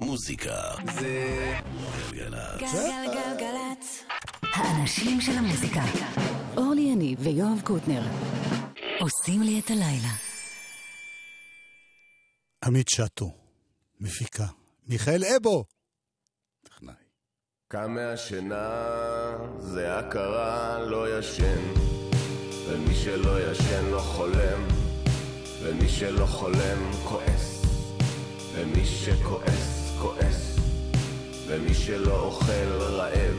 מוזיקה זה גלגלצ. גלגלגלצ. האנשים של המוזיקה. אורלי יניב ויואב קוטנר. עושים לי את הלילה. עמית שטו, מפיקה. מיכאל אבו, טכנאי. קם מהשינה, זה הכרה, לא ישן. ומי שלא ישן לא חולם, ומי שלא חולם כועס. ומי שכועס, כועס. ומי שלא אוכל רעב,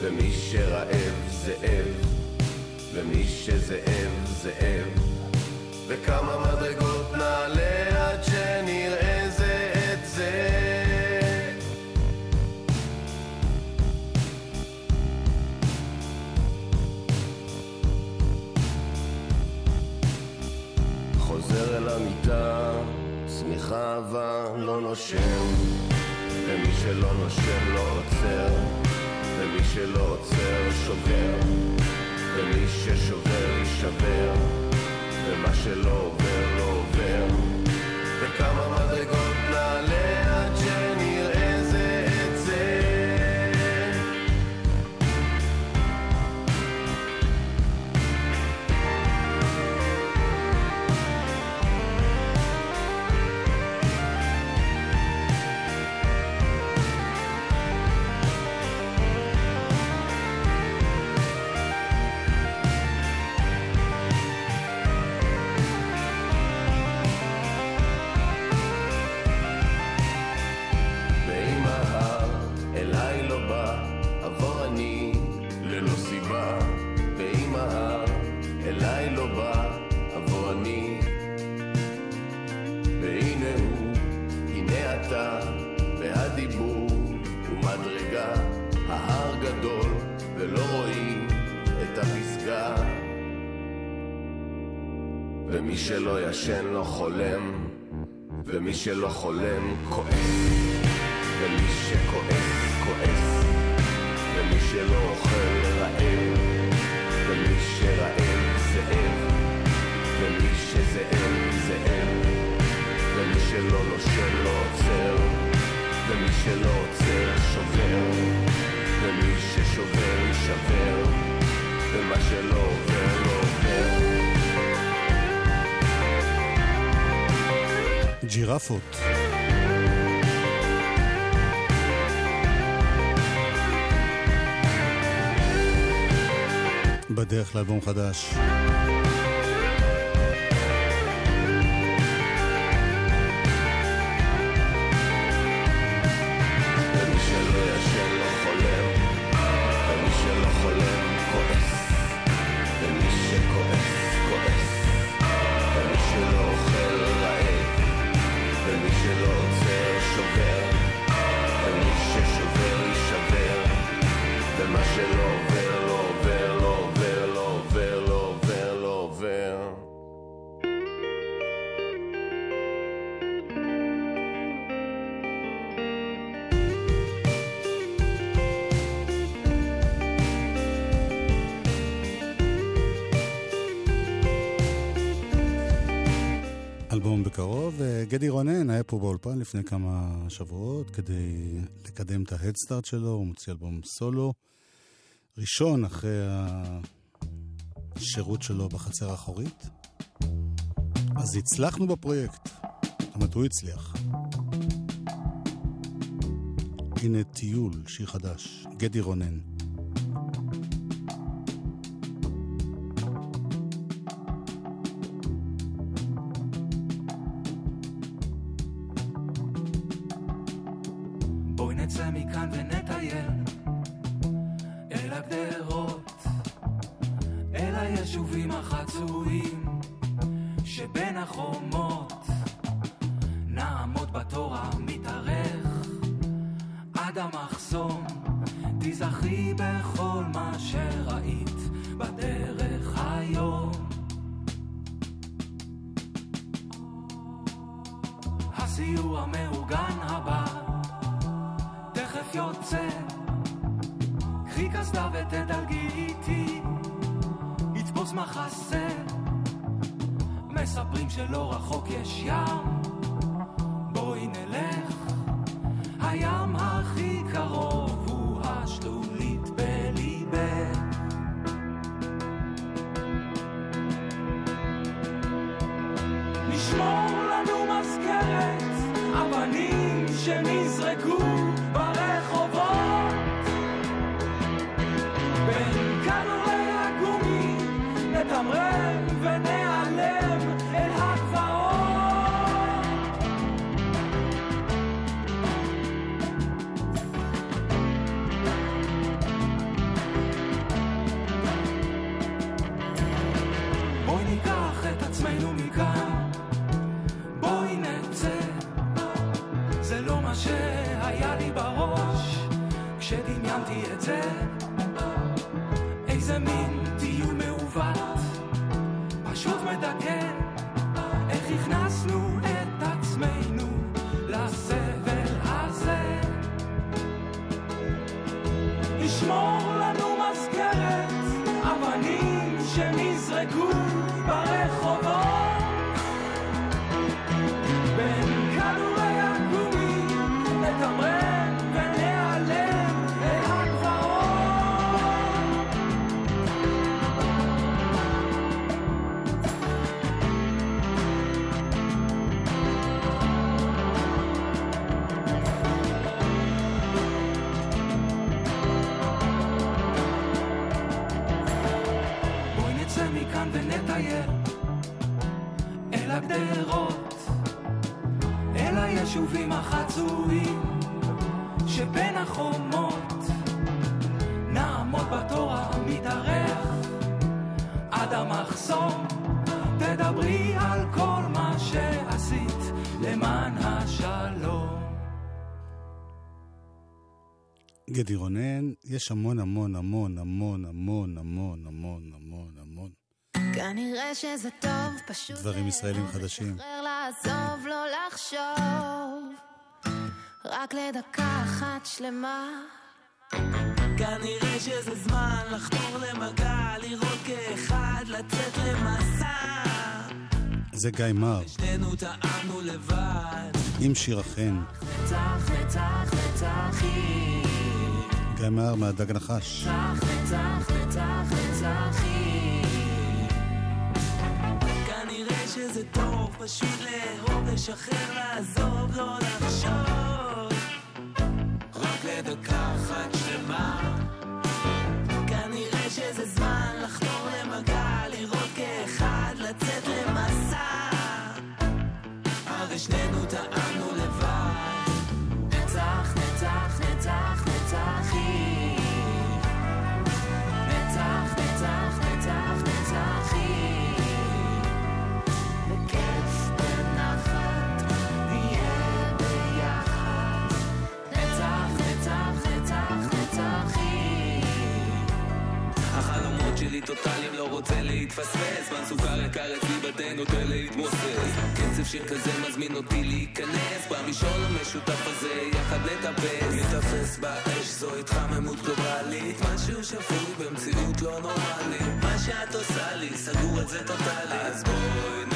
ומי שרעב זאב, ומי שזאב זאב. וכמה מדרגות נעלה עד שנראה זה את זה. חוזר אל המיטה, אהבה לא נושם, ומי שלא נושם לא עוצר, ומי שלא עוצר שובר, ומי ששובר יישבר, ומה שלא עובר לא עובר, וכמה מדרגות נעלה שלא ישן לא חולם, ומי שלא חולם כועס. ומי שכועס, כועס, ומי שלא אוכל רעב, ומי שרעב זאב, ומי שזאב זאב, ומי שלא נושם לא עוצר, ומי שלא עוצר שובר, ומי ששובר יישבר, ומה שלא לא עובר. ג'ירפות. בדרך לאלבום חדש. וגדי רונן היה פה באולפן לפני כמה שבועות כדי לקדם את ההדסטארט שלו, הוא מוציא אלבום סולו ראשון אחרי השירות שלו בחצר האחורית. אז הצלחנו בפרויקט, אומרת הוא הצליח. הנה טיול, שיר חדש, גדי רונן. גדי רונן, יש המון המון המון המון המון המון המון המון המון כנראה שזה טוב, פשוט... דברים ישראלים חדשים. לשחרר, לעזוב, לא לחשוב. רק לדקה אחת שלמה. כנראה שזה זמן לחתור למגע, לראות כאחד, לצאת למסע. זה גיא מר, שנינו טעמנו לבד. עם שיר החן. נצח, נצח, נצחי. מר מהדג נחש. נצח, נצח, נצח, נצחי. כנראה שזה טוב, פשוט לאהוב, לשחרר, לעזוב, לא לחשוב. רק לדקה אחת טוטאליים, לא רוצה להתפספס. זמן סוכר יקר אצלי בתה נוטה להתמוסס. קצב שיר כזה מזמין אותי להיכנס. במישור המשותף הזה יחד נטפס. נתפס באש זו התחממות גלובלית. משהו שפוי במציאות לא נורמלית. מה שאת עושה לי סגור את זה טוטאלי אז בואי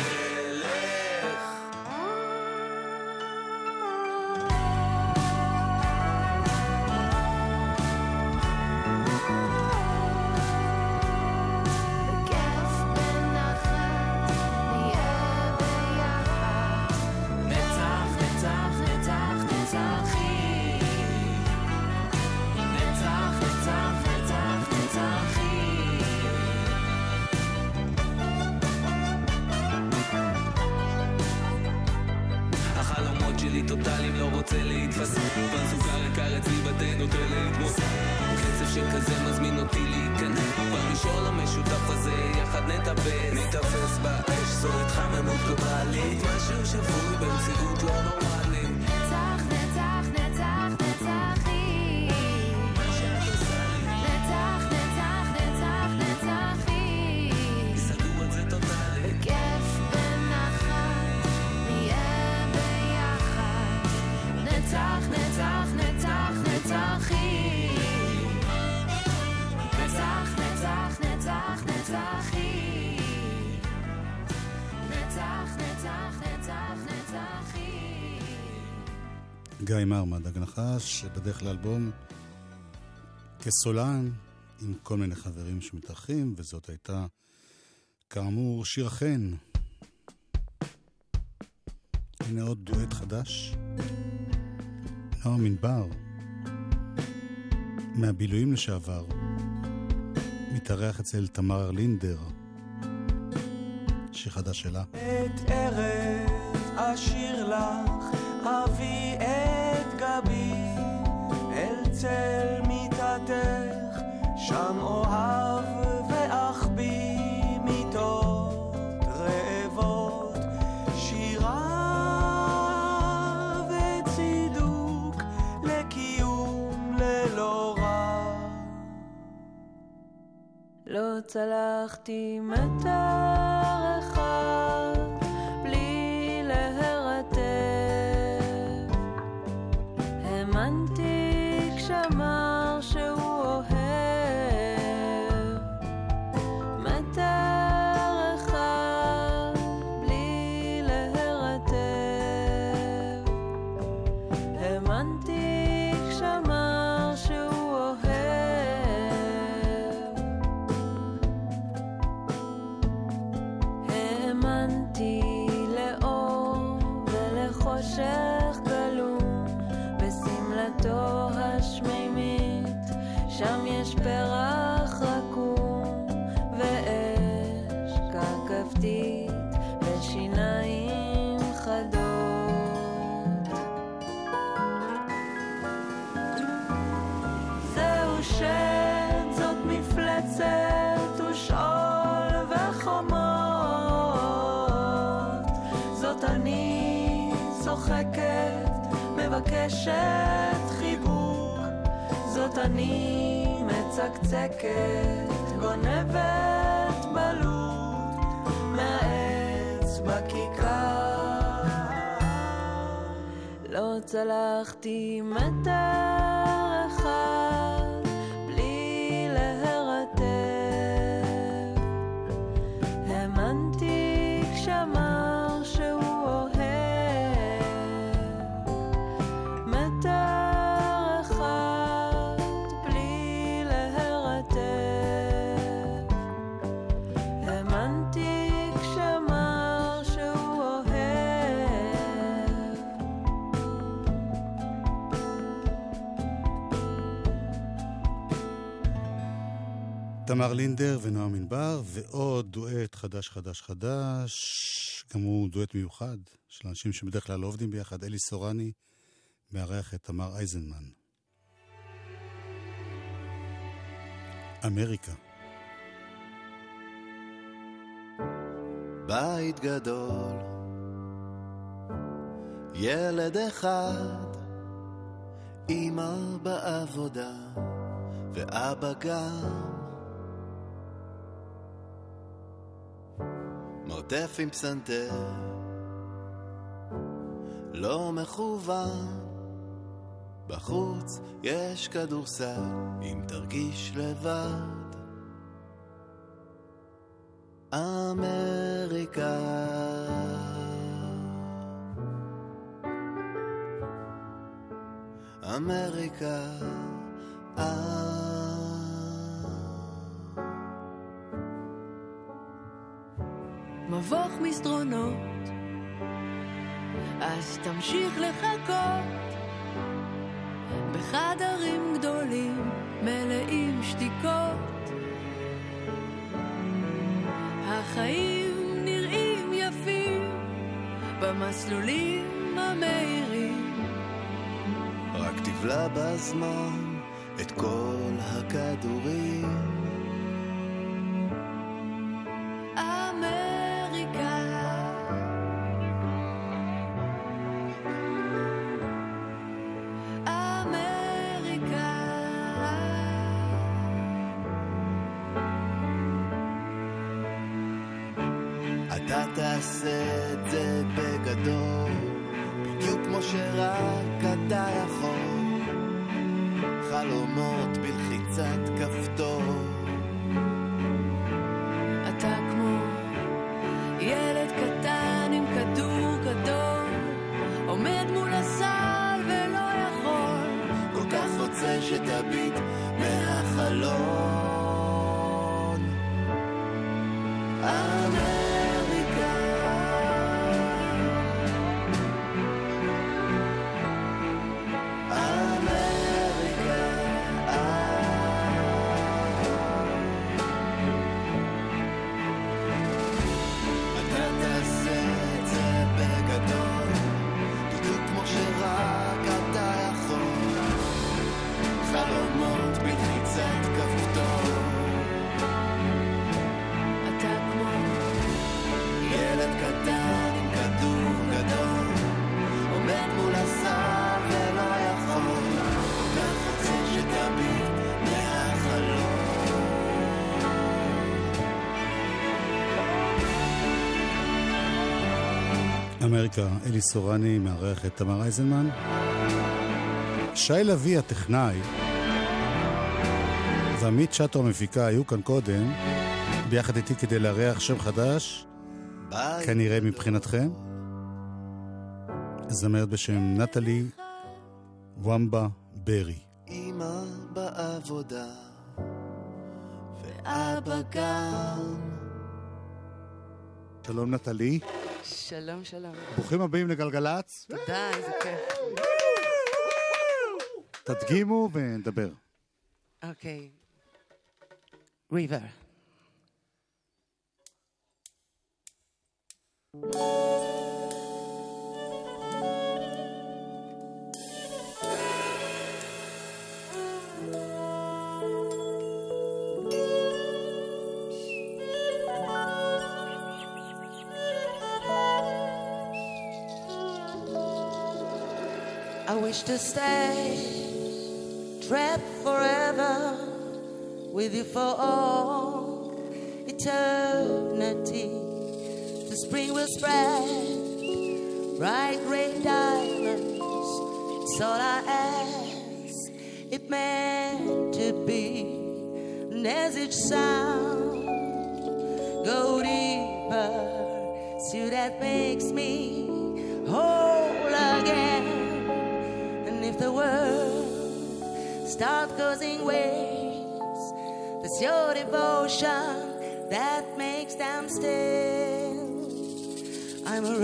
גיא מר מהדג נחש, שבדרך לאלבום כסולן עם כל מיני חברים שמתארחים, וזאת הייתה כאמור שיר החן. הנה עוד דואט חדש. נועם ענבר, מהבילויים לשעבר, מתארח אצל תמר לינדר, שיר חדש שלה. את ארץ אשיר לך, אביא בי אל צל מיטתך, שם אוהב ואך מיטות רעבות, שירה וצידוק לקיום ללא רע. לא צלחתי מתי מבקשת חיבוק. זאת אני מצקצקת, גונבת בלוט מהעץ בכיכר. לא צלחתי מטר תמר לינדר ונועם ענבר, ועוד דואט חדש חדש חדש, גם הוא דואט מיוחד, של אנשים שבדרך כלל לא עובדים ביחד, אלי סורני מארח את תמר אייזנמן. אמריקה. בית גדול, ילד אחד, אמא בעבודה ואבא גם. מרתף עם פסנתר, לא מכוון, בחוץ יש כדורסל, אם תרגיש לבד. אמריקה. אמריקה. אה. מבוך מסדרונות, אז תמשיך לחכות בחדרים גדולים מלאים שתיקות. החיים נראים יפים במסלולים המהירים. רק תבלע בזמן את כל הכדורים. אמריקה, אלי סורני מארח את תמר אייזנמן. שי לביא הטכנאי ועמית שטו המפיקה היו כאן קודם, ביחד איתי כדי לארח שם חדש, כנראה מבחינתכם. זמרת בשם נטלי ומבה ברי. אמא בעבודה, ואבא גם. שלום נטלי, שלום, שלום. ברוכים הבאים לגלגלצ. תודה, איזה כיף. תדגימו ונדבר. אוקיי. ריבר. I wish to stay trapped forever with you for all eternity. The spring will spread bright red diamonds. It's all I ask. It meant to be, and as each sound go deeper, so that makes me whole the world starts causing waves, it's your devotion that makes them still. I'm a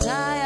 在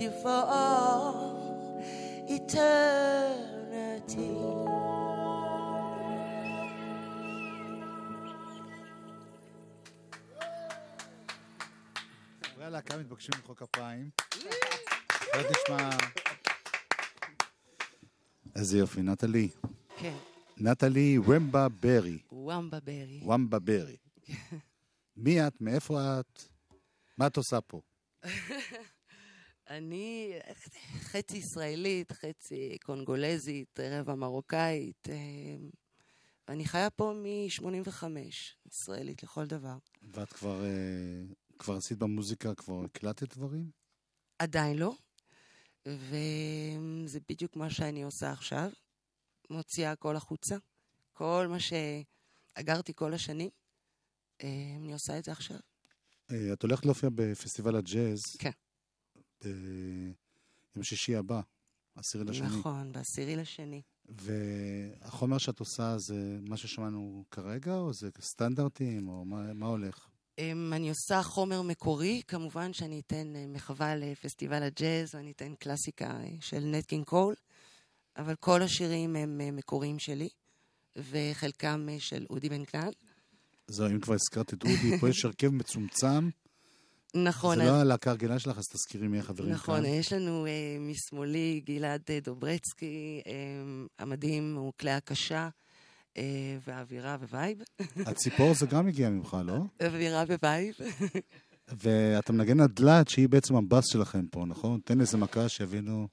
with you for all eternity. חברי הלהקה מתבקשים למחוא כפיים. בוא נשמע... איזה יופי, נטלי. כן, נטלי ומבה ברי. וומבה ברי. ומבה ברי. מי את? מאיפה את? מה את עושה פה? אני חצי ישראלית, חצי קונגולזית, רבע מרוקאית. אה, אני חיה פה מ-85, ישראלית לכל דבר. ואת כבר, אה, כבר עשית במוזיקה, כבר הקלטת דברים? עדיין לא, וזה בדיוק מה שאני עושה עכשיו. מוציאה הכל החוצה. כל מה שאגרתי כל השנים, אה, אני עושה את זה עכשיו. את הולכת להופיע בפסטיבל הג'אז. כן. ביום שישי הבא, עשירי לשני. נכון, בעשירי לשני. והחומר שאת עושה זה מה ששמענו כרגע, או זה סטנדרטים, או מה, מה הולך? אמ, אני עושה חומר מקורי, כמובן שאני אתן אה, מחווה לפסטיבל הג'אז, ואני אתן קלאסיקה אה, של נטקין קול, אבל כל השירים הם אה, מקוריים שלי, וחלקם אה, של אודי בן כנען. זהו, אם כבר הזכרת את אודי, פה יש הרכב מצומצם. נכון. זה אז- לא הלהקה הרגילה שלך, אז תזכירי מי החברים נכון, כאן. יש לנו אה, משמאלי גלעד אה, דוברצקי, אה, המדהים הוא כלי הקשה, אה, ואווירה ו vibe. הציפור זה גם הגיע ממך, לא? אווירה ו vibe. ואתה מנגן על דלת, שהיא בעצם הבאס שלכם פה, נכון? תן איזה מכה שיבינו...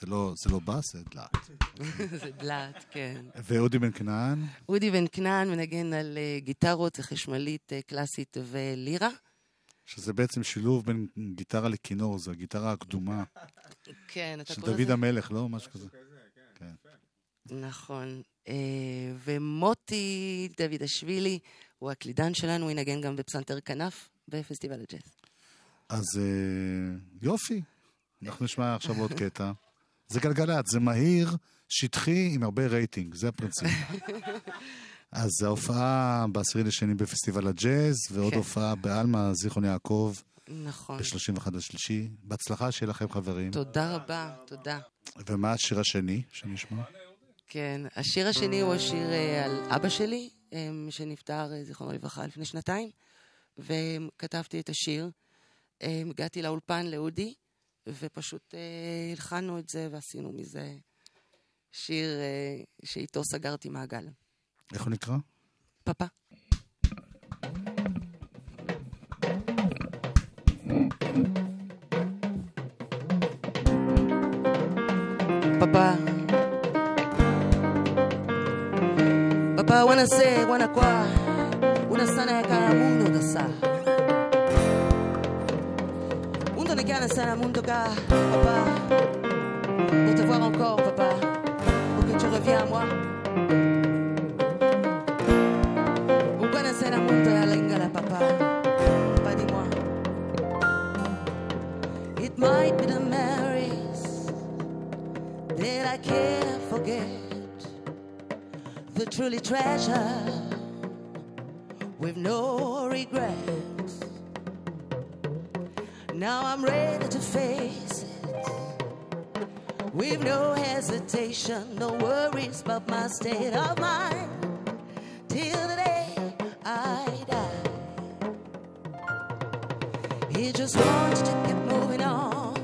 זה לא, זה לא באס, זה דלת. זה דלת, כן. ואודי בן כנען, אודי בן כנען מנגן על אה, גיטרות, זה חשמלית אה, קלאסית ולירה. שזה בעצם שילוב בין גיטרה לכינור, זו הגיטרה הקדומה כן, אתה של קורא דוד לזה? המלך, לא? משהו כזה. כן. נכון. אה, ומוטי דוד אשווילי הוא הקלידן שלנו, הוא ינגן גם בפסנתר כנף בפסטיבל הג'אז. אז יופי, אנחנו נשמע עכשיו עוד קטע. זה גלגלצ, זה מהיר, שטחי, עם הרבה רייטינג, זה הפרינציפ. אז ההופעה בעשירי לשני בפסטיבל הג'אז, ועוד כן. הופעה בעלמה, זיכרון יעקב, נכון. ב-31 לשלישי. בהצלחה, שיהיה לכם חברים. תודה רבה, תודה. ומה השיר השני שנשמע? כן, השיר השני הוא השיר אה, על אבא שלי, אה, שנפטר, אה, זיכרונו לברכה, לפני שנתיים, וכתבתי את השיר. הגעתי לאולפן לאודי, ופשוט אה, הלחנו את זה ועשינו מזה שיר אה, שאיתו סגרתי מעגל. איך הוא נקרא? פאפה. Papá. Papá, wanna say, wanna kwa, una sana ya kara mundo da sa. Papa. Te voir encore, papa. Pour que tu à moi. Lingala, papa. Papa, dis-moi. It might be the memories that I can't forget. The truly treasure with no regrets. Now I'm ready to face it with no hesitation, no worries about my state of mind till the day I die. He just wants to keep moving on,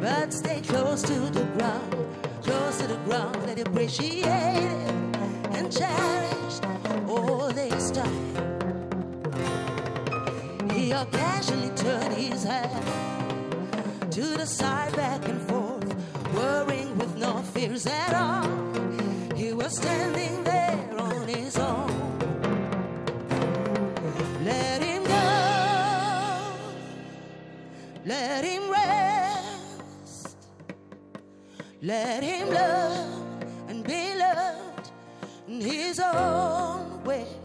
but stay close to the ground, close to the ground, and appreciate it and cherish He occasionally turned his head to the side, back and forth, worrying with no fears at all. He was standing there on his own. Let him go. Let him rest. Let him love and be loved in his own way.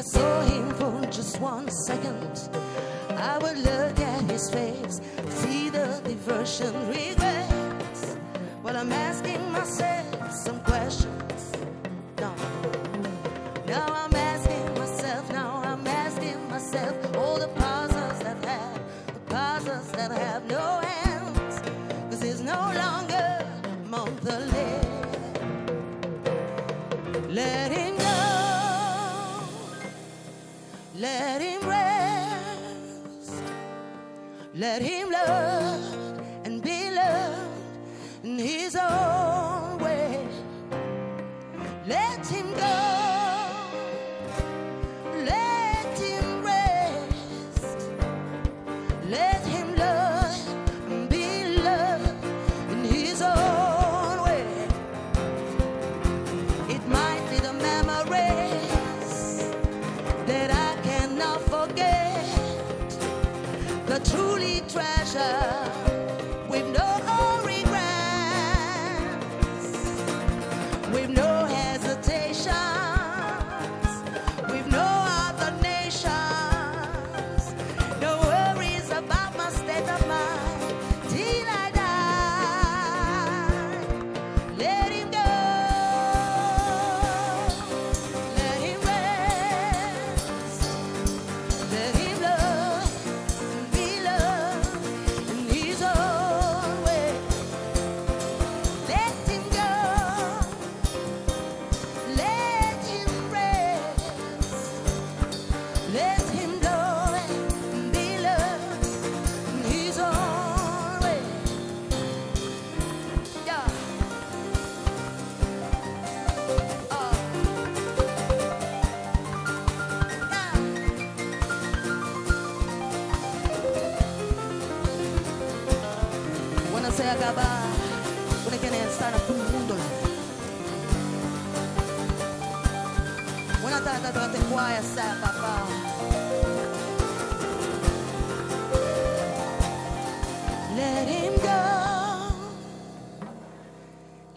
I saw him for just one second, I would look at his face, see the diversion, regrets. What I'm asking myself. Let him love and be loved in his own way. Let him go.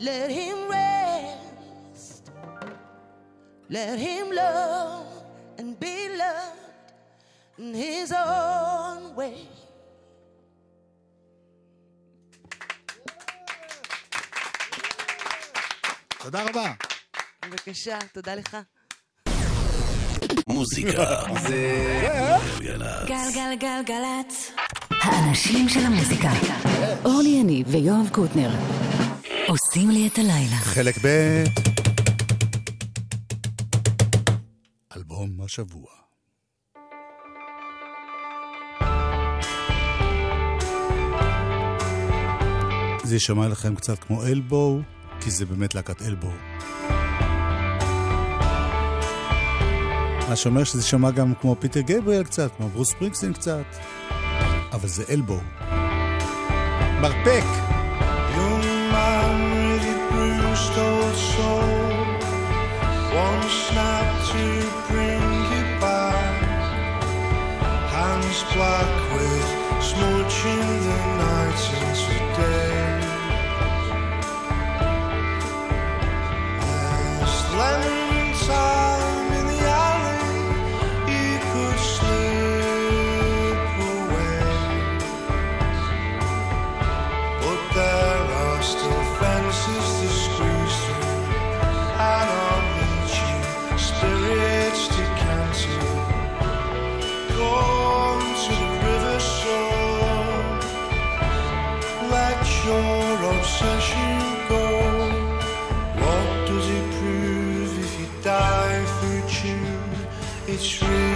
Let him rest. Let him love and be loved in his own way. תודה רבה. בבקשה, תודה לך. מוזיקה זה גלגלגלגלצ. האנשים של המוזיקה. אורלי יניב ויואב קוטנר. עושים לי את הלילה. חלק ב' אלבום השבוע. זה יישמע לכם קצת כמו אלבואו, כי זה באמת להקת אלבואו. מה שאומר שזה יישמע גם כמו פיטר גבריאל קצת, כמו ברוס פרינקסין קצת, אבל זה אלבואו. מרפק! black with smooching. It's true.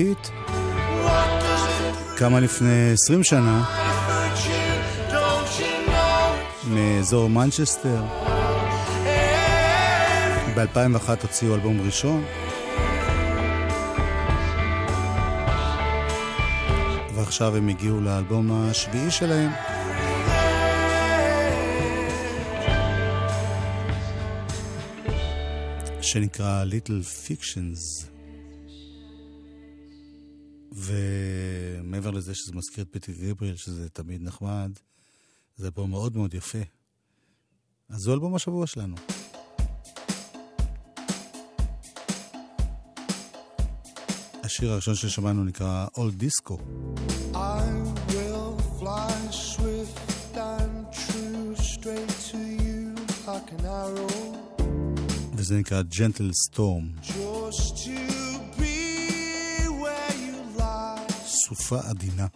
בריטית. קמה לפני 20 שנה מאזור מנצ'סטר. ב-2001 הוציאו אלבום ראשון. ועכשיו הם הגיעו לאלבום השביעי שלהם. שנקרא Little Fictions. ומעבר לזה שזה מזכיר את פטי גבריאל, שזה תמיד נחמד, זה אלבום מאוד מאוד יפה. אז זו אלבום השבוע שלנו. השיר הראשון ששמענו נקרא Old Disco. I will fly swift and true straight to you like an arrow. וזה נקרא Gentle Storm, Just סופה עדינה.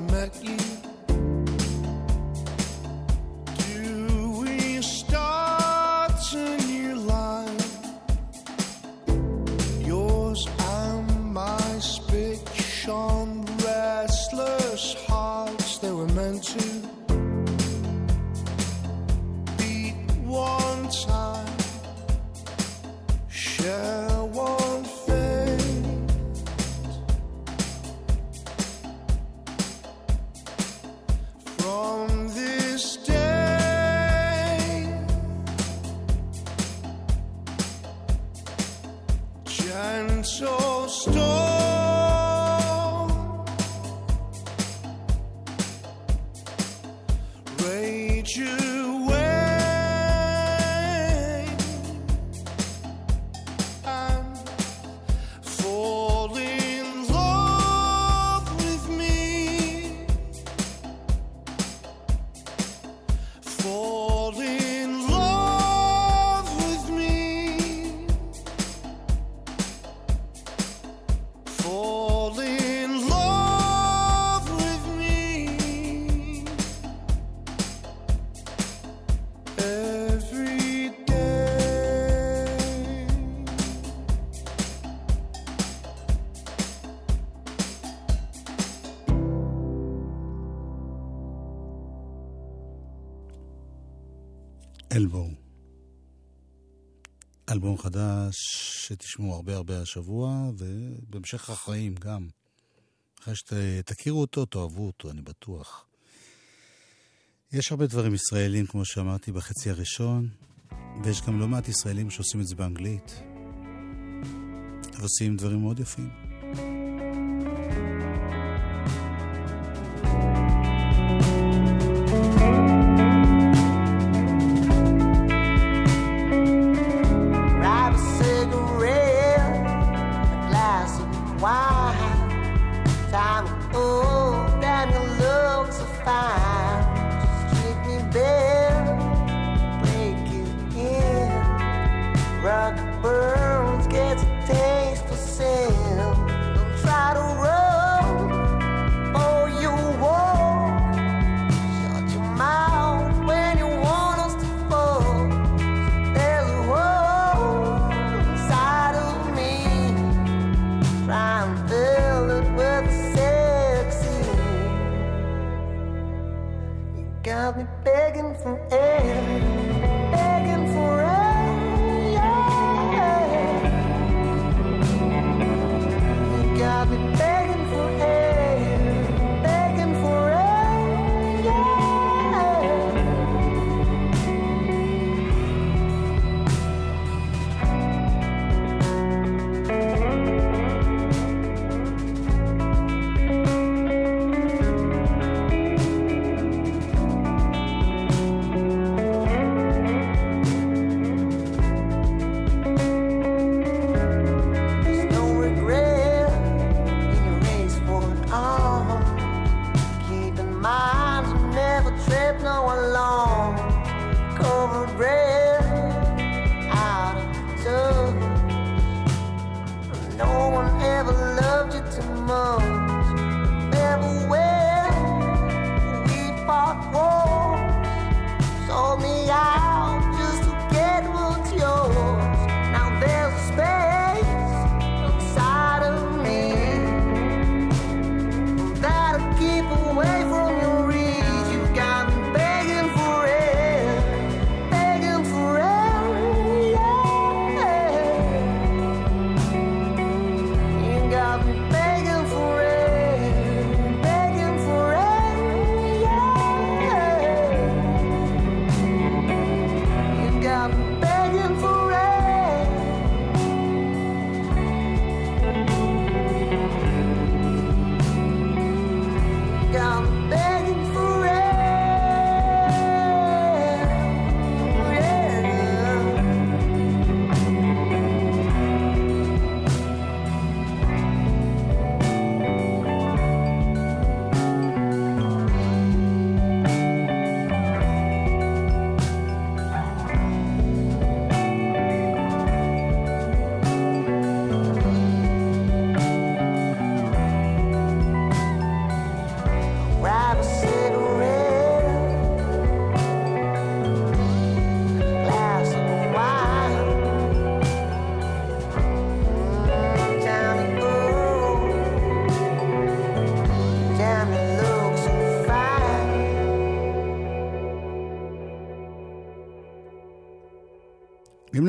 I met you. אלבו. אלבום חדש שתשמעו הרבה הרבה השבוע, ובהמשך החיים גם. אחרי שתכירו אותו, תאהבו אותו, אני בטוח. יש הרבה דברים ישראלים, כמו שאמרתי, בחצי הראשון, ויש גם לא מעט ישראלים שעושים את זה באנגלית. ועושים דברים מאוד יפים.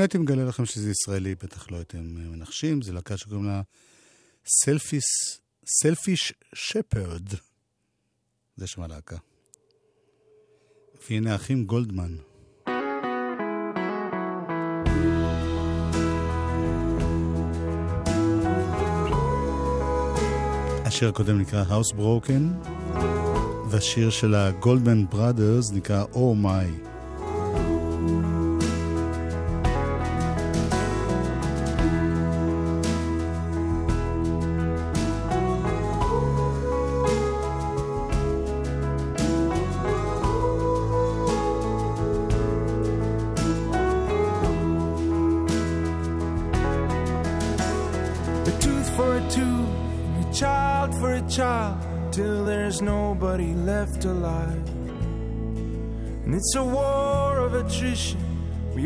לא הייתי מגלה לכם שזה ישראלי, בטח לא הייתם אה, מנחשים. זו להקה שקוראים לה סלפיס, סלפיש שפרד. זה שם הלהקה. והנה האחים גולדמן. השיר הקודם נקרא House Broken, והשיר של הגולדמן בראדרס נקרא Oh My.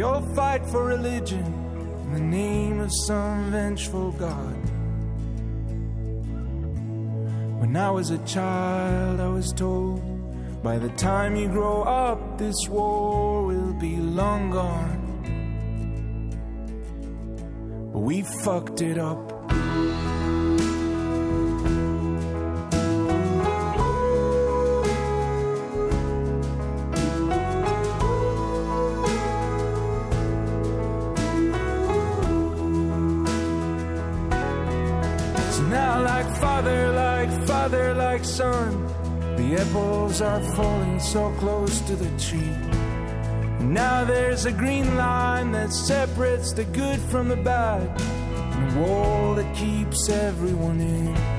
All fight for religion in the name of some vengeful God. When I was a child, I was told by the time you grow up, this war will be long gone. But we fucked it up. Now, like father, like father, like son, the apples are falling so close to the tree. Now there's a green line that separates the good from the bad, and a wall that keeps everyone in.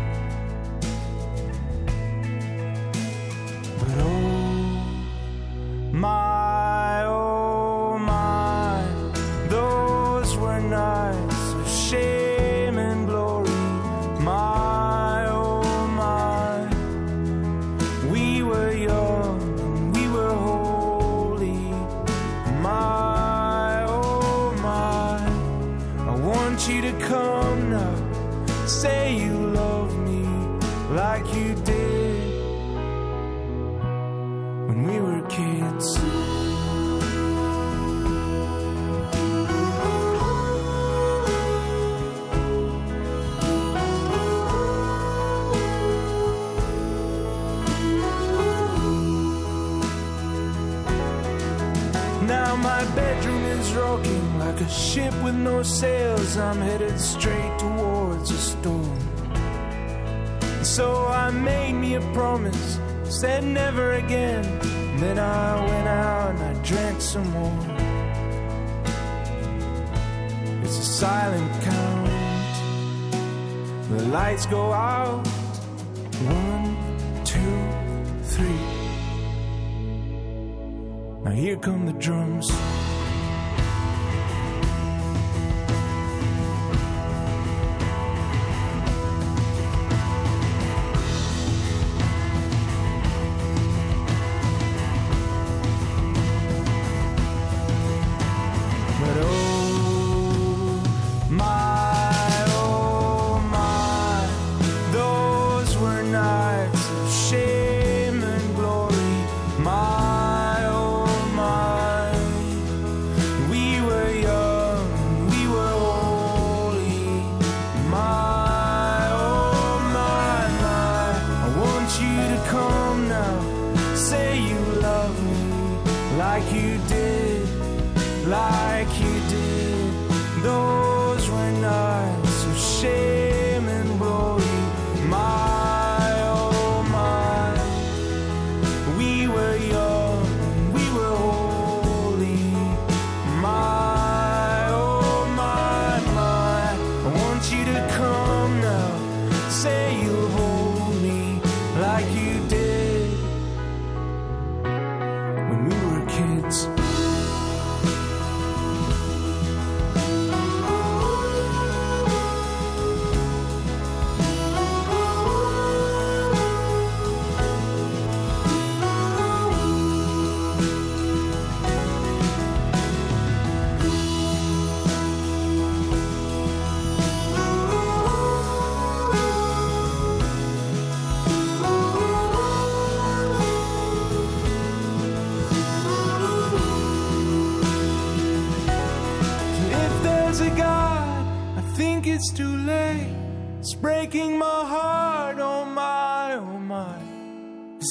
Lights go out. One, two, three. Now here come the drums.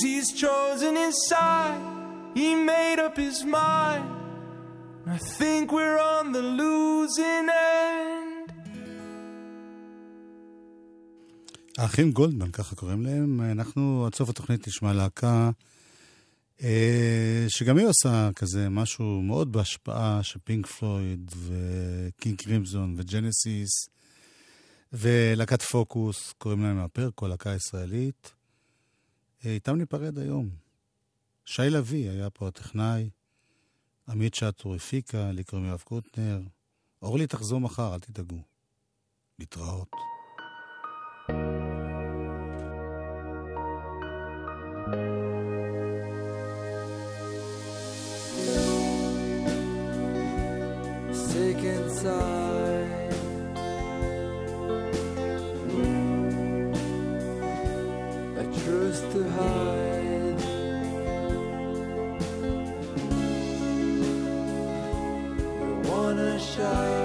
He's chosen his side, he made up his mind. I think we're on the losing end. האחים גולדמן, ככה קוראים להם. אנחנו עד סוף התוכנית נשמע להקה אה, שגם היא עושה כזה משהו מאוד בהשפעה של פינק פלויד וקינג קרימזון וג'נסיס ולהקת פוקוס, קוראים להם הפרקו, להקה ישראלית. איתם ניפרד היום. שי לביא היה פה הטכנאי, עמית שטור הפיקה, לי קוראים יואב קוטנר. אורלי תחזור מחר, אל תדאגו. להתראות. sick inside. To hide. You wanna shout.